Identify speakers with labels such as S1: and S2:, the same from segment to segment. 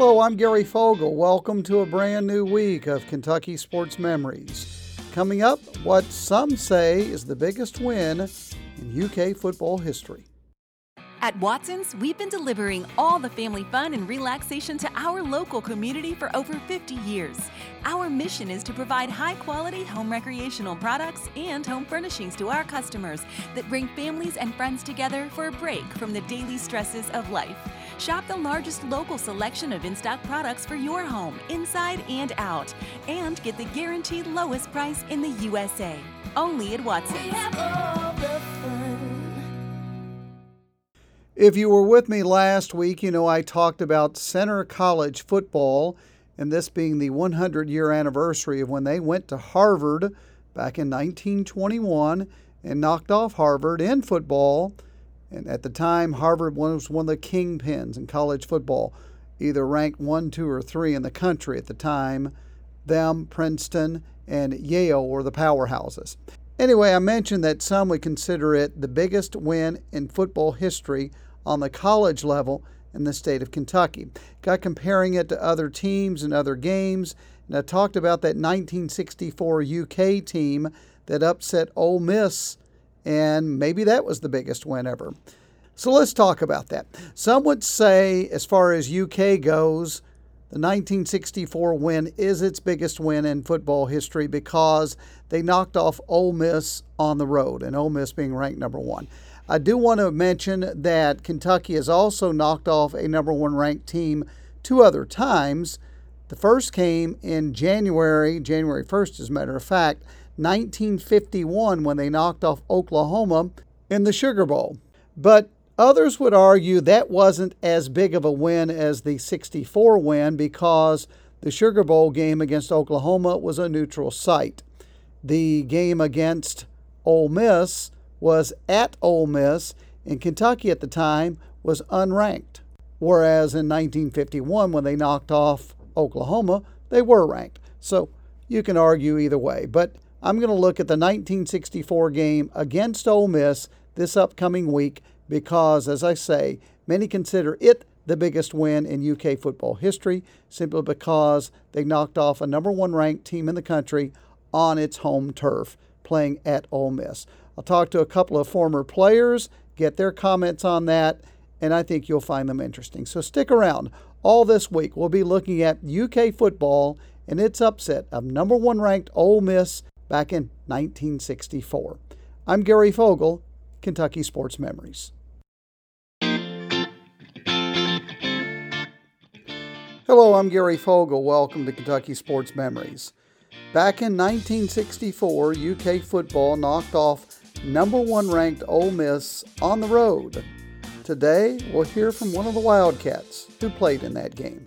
S1: Hello, I'm Gary Fogle. Welcome to a brand new week of Kentucky Sports Memories. Coming up, what some say is the biggest win in UK football history.
S2: At Watson's, we've been delivering all the family fun and relaxation to our local community for over 50 years. Our mission is to provide high quality home recreational products and home furnishings to our customers that bring families and friends together for a break from the daily stresses of life. Shop the largest local selection of in stock products for your home, inside and out, and get the guaranteed lowest price in the USA. Only at Watson's.
S1: If you were with me last week, you know I talked about Centre College football, and this being the 100 year anniversary of when they went to Harvard back in 1921 and knocked off Harvard in football. And at the time, Harvard was one of the kingpins in college football, either ranked one, two, or three in the country at the time. Them, Princeton, and Yale were the powerhouses. Anyway, I mentioned that some would consider it the biggest win in football history on the college level in the state of Kentucky. Got comparing it to other teams and other games, and I talked about that 1964 UK team that upset Ole Miss, and maybe that was the biggest win ever. So let's talk about that. Some would say, as far as UK goes, the 1964 win is its biggest win in football history because they knocked off Ole Miss on the road, and Ole Miss being ranked number one. I do want to mention that Kentucky has also knocked off a number one ranked team two other times. The first came in January, January 1st, as a matter of fact, 1951, when they knocked off Oklahoma in the Sugar Bowl. But others would argue that wasn't as big of a win as the 64 win because the Sugar Bowl game against Oklahoma was a neutral site. The game against Ole Miss was at Ole Miss, and Kentucky at the time was unranked. Whereas in 1951, when they knocked off Oklahoma, they were ranked. So you can argue either way. But I'm going to look at the 1964 game against Ole Miss this upcoming week because, as I say, many consider it the biggest win in UK football history simply because they knocked off a number one ranked team in the country on its home turf playing at Ole Miss. I'll talk to a couple of former players, get their comments on that, and I think you'll find them interesting. So stick around. All this week, we'll be looking at UK football and its upset of number one ranked Ole Miss back in 1964. I'm Gary Fogle, Kentucky Sports Memories. Hello, I'm Gary Fogle. Welcome to Kentucky Sports Memories. Back in 1964, UK football knocked off number one ranked Ole Miss on the road. Today, we'll hear from one of the Wildcats who played in that game.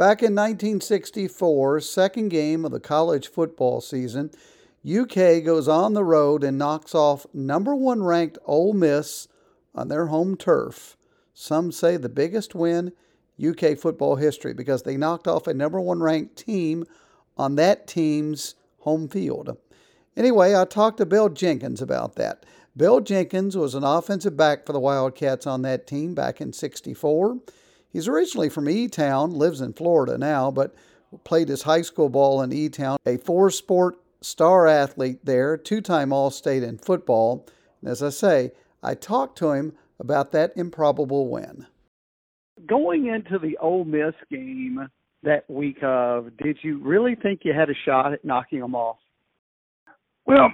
S1: Back in 1964, second game of the college football season, UK goes on the road and knocks off number one ranked Ole Miss on their home turf. Some say the biggest win UK football history because they knocked off a number one ranked team on that team's home field. Anyway, I talked to Bill Jenkins about that. Bill Jenkins was an offensive back for the Wildcats on that team back in 64. He's originally from E Town, lives in Florida now, but played his high school ball in E Town, a four sport star athlete there, two time All State in football. And as I say, I talked to him about that improbable win
S3: going into the Ole Miss game that week of, did you really think you had a shot at knocking them off?
S4: Well,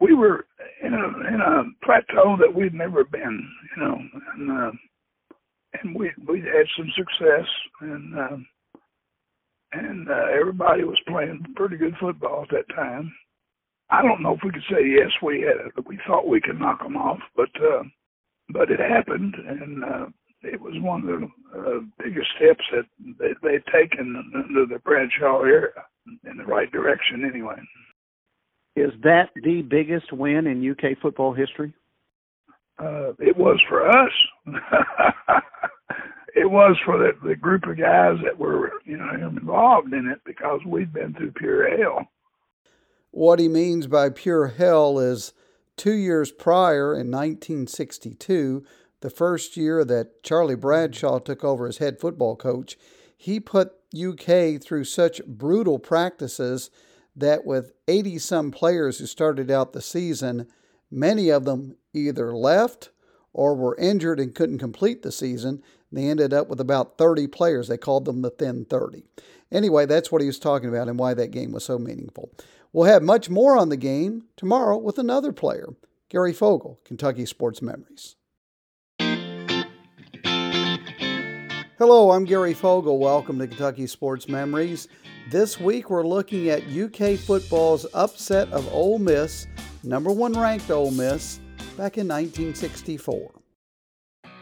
S4: we were in a in a plateau that we'd never been, you know, and uh, and we we had some success, and uh, and uh, everybody was playing pretty good football at that time. I don't know if we could say yes, we had we thought we could knock them off, but uh, but it happened, and uh, it was one of the uh, biggest steps that they, they'd taken under the Bradshaw era in the right direction, anyway.
S3: Is that the biggest win in UK football history?
S4: Uh, it was for us. it was for the, the group of guys that were, you know, involved in it because we'd been through pure hell.
S1: What he means by pure hell is two years prior in 1962, the first year that Charlie Bradshaw took over as head football coach, he put UK through such brutal practices that with 80 some players who started out the season, many of them either left or were injured and couldn't complete the season. They ended up with about 30 players. They called them the Thin 30. Anyway, that's what he was talking about and why that game was so meaningful. We'll have much more on the game tomorrow with another player, Gary Fogle, Kentucky Sports Memories. Hello, I'm Gary Fogle. Welcome to Kentucky Sports Memories. This week we're looking at UK football's upset of Ole Miss, number one ranked Ole Miss, back in 1964.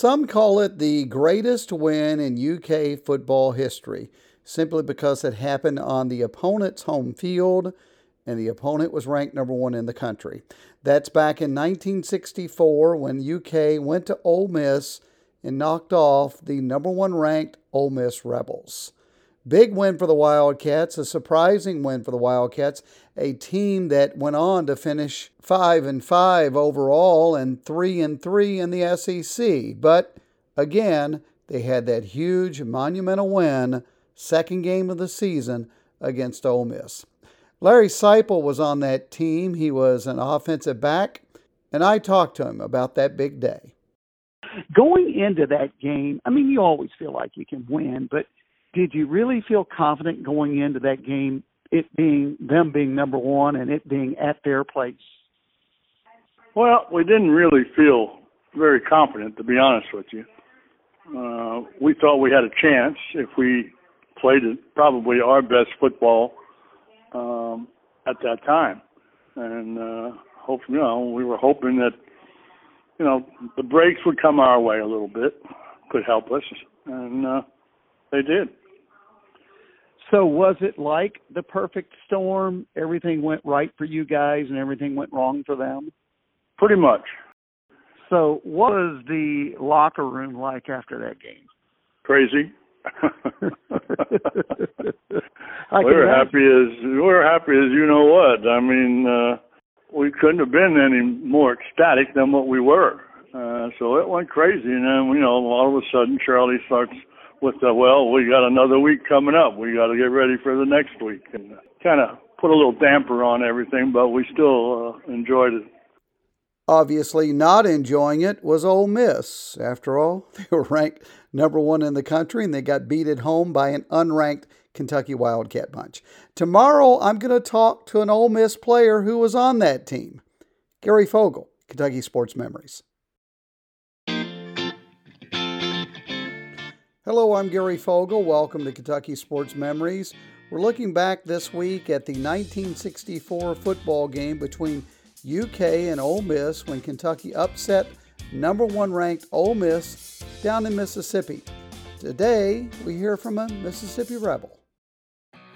S1: Some call it the greatest win in UK football history, simply because it happened on the opponent's home field and the opponent was ranked number one in the country. That's back in 1964 when UK went to Ole Miss and knocked off the number one ranked Ole Miss Rebels. Big win for the Wildcats, a surprising win for the Wildcats, a team that went on to finish 5 and 5 overall and 3 and 3 in the SEC. But again, they had that huge monumental win, second game of the season against Ole Miss. Larry Seiple was on that team. He was an offensive back, and I talked to him about that big day.
S3: Going into that game, I mean, you always feel like you can win, but did you really feel confident going into that game, it being them being number one and it being at their place?
S5: Well, we didn't really feel very confident, to be honest with you. Uh, we thought we had a chance if we played probably our best football um, at that time, and uh, hope you know we were hoping that you know the breaks would come our way a little bit, could help us, and uh, they did.
S3: So was it like the perfect storm? Everything went right for you guys and everything went wrong for them?
S5: Pretty much.
S3: So what was the locker room like after that game?
S5: Crazy. We were happy as we were happy as you know what. I mean, uh we couldn't have been any more ecstatic than what we were. Uh so it went crazy and then you know, all of a sudden Charlie starts with the well, we got another week coming up. We got to get ready for the next week, and kind of put a little damper on everything, but we still uh, enjoyed it.
S1: Obviously, not enjoying it was Ole Miss. After all, they were ranked number one in the country, and they got beat at home by an unranked Kentucky Wildcat bunch. Tomorrow, I'm going to talk to an Ole Miss player who was on that team, Gary Fogle, Kentucky Sports Memories. Hello, I'm Gary Fogle. Welcome to Kentucky Sports Memories. We're looking back this week at the 1964 football game between UK and Ole Miss when Kentucky upset number one ranked Ole Miss down in Mississippi. Today, we hear from a Mississippi Rebel.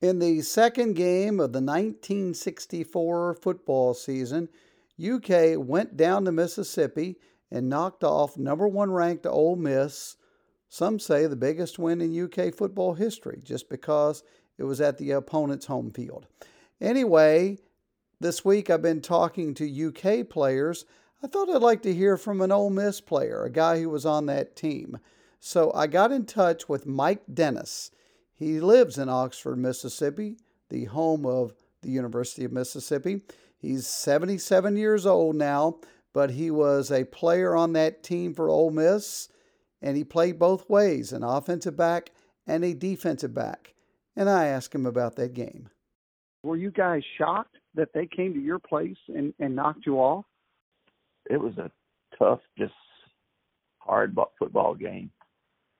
S1: In the second game of the 1964 football season, UK went down to Mississippi and knocked off number one ranked Ole Miss. Some say the biggest win in UK football history just because it was at the opponent's home field. Anyway, this week I've been talking to UK players. I thought I'd like to hear from an Ole Miss player, a guy who was on that team. So I got in touch with Mike Dennis. He lives in Oxford, Mississippi, the home of the University of Mississippi. He's 77 years old now, but he was a player on that team for Ole Miss, and he played both ways an offensive back and a defensive back. And I asked him about that game.
S3: Were you guys shocked that they came to your place and, and knocked you off?
S6: It was a tough, just hard football game.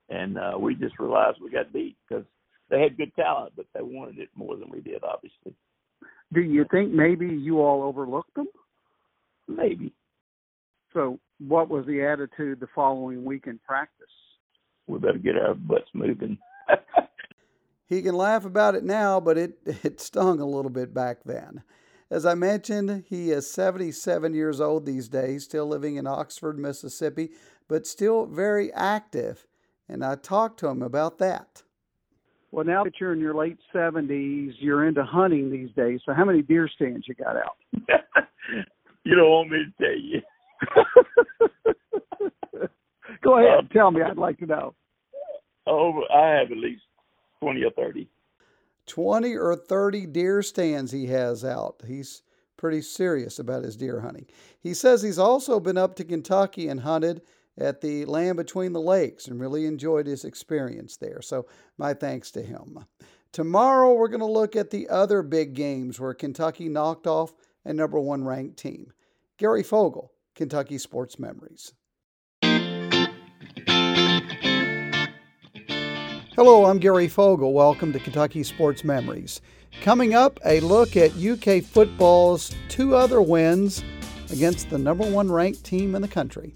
S6: And uh, we just realized we got beat because they had good talent, but they wanted it more than we did, obviously.
S3: Do you think maybe you all overlooked them?
S6: Maybe.
S3: So, what was the attitude the following week in practice?
S6: We better get our butts moving.
S1: he can laugh about it now, but it, it stung a little bit back then. As I mentioned, he is 77 years old these days, still living in Oxford, Mississippi, but still very active. And I talked to him about that.
S3: Well, now that you're in your late 70s, you're into hunting these days. So, how many deer stands you got out?
S6: you don't want me to tell you.
S3: Go ahead, um, tell me. I'd like to know.
S6: Oh, I have at least 20 or 30.
S1: 20 or 30 deer stands he has out. He's pretty serious about his deer hunting. He says he's also been up to Kentucky and hunted at the Land Between the Lakes and really enjoyed his experience there. So, my thanks to him. Tomorrow, we're going to look at the other big games where Kentucky knocked off a number one ranked team. Gary Fogle, Kentucky Sports Memories. Hello, I'm Gary Fogle. Welcome to Kentucky Sports Memories. Coming up, a look at UK football's two other wins against the number one ranked team in the country.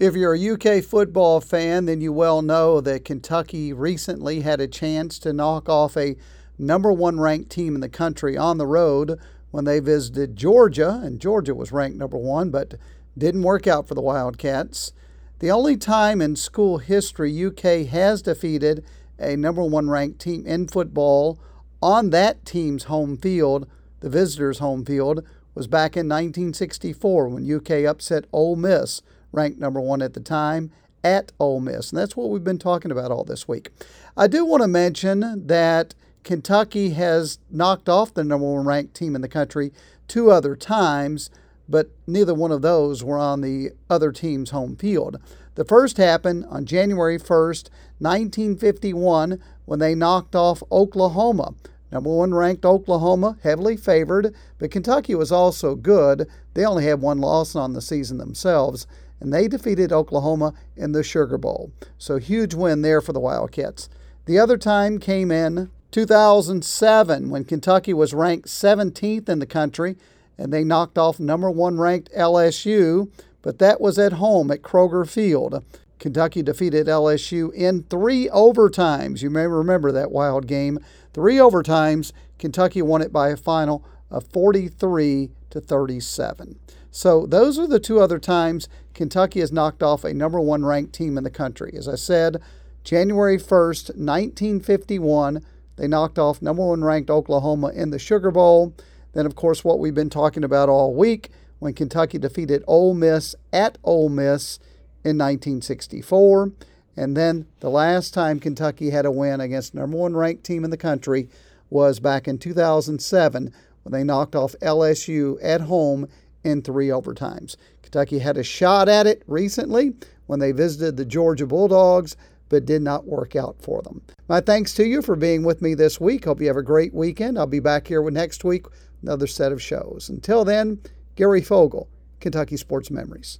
S1: If you're a UK football fan, then you well know that Kentucky recently had a chance to knock off a number one ranked team in the country on the road when they visited Georgia, and Georgia was ranked number one, but didn't work out for the Wildcats. The only time in school history UK has defeated a number one ranked team in football on that team's home field, the visitors' home field, was back in 1964 when UK upset Ole Miss ranked number one at the time, at Ole Miss. And that's what we've been talking about all this week. I do want to mention that Kentucky has knocked off the number one ranked team in the country two other times, but neither one of those were on the other team's home field. The first happened on January 1st, 1951, when they knocked off Oklahoma. Number one ranked Oklahoma, heavily favored, but Kentucky was also good. They only had one loss on the season themselves, and they defeated Oklahoma in the Sugar Bowl. So, huge win there for the Wildcats. The other time came in 2007 when Kentucky was ranked 17th in the country and they knocked off number one ranked LSU, but that was at home at Kroger Field. Kentucky defeated LSU in three overtimes. You may remember that wild game. Three overtimes. Kentucky won it by a final of 43 to 37. So those are the two other times Kentucky has knocked off a number one ranked team in the country. As I said, January 1st, 1951, they knocked off number one ranked Oklahoma in the Sugar Bowl. Then, of course, what we've been talking about all week when Kentucky defeated Ole Miss at Ole Miss in 1964. And then the last time Kentucky had a win against number one ranked team in the country was back in 2007 when they knocked off LSU at home in three overtimes. Kentucky had a shot at it recently when they visited the Georgia Bulldogs, but did not work out for them. My thanks to you for being with me this week. Hope you have a great weekend. I'll be back here next week, another set of shows. Until then, Gary Fogle, Kentucky Sports Memories.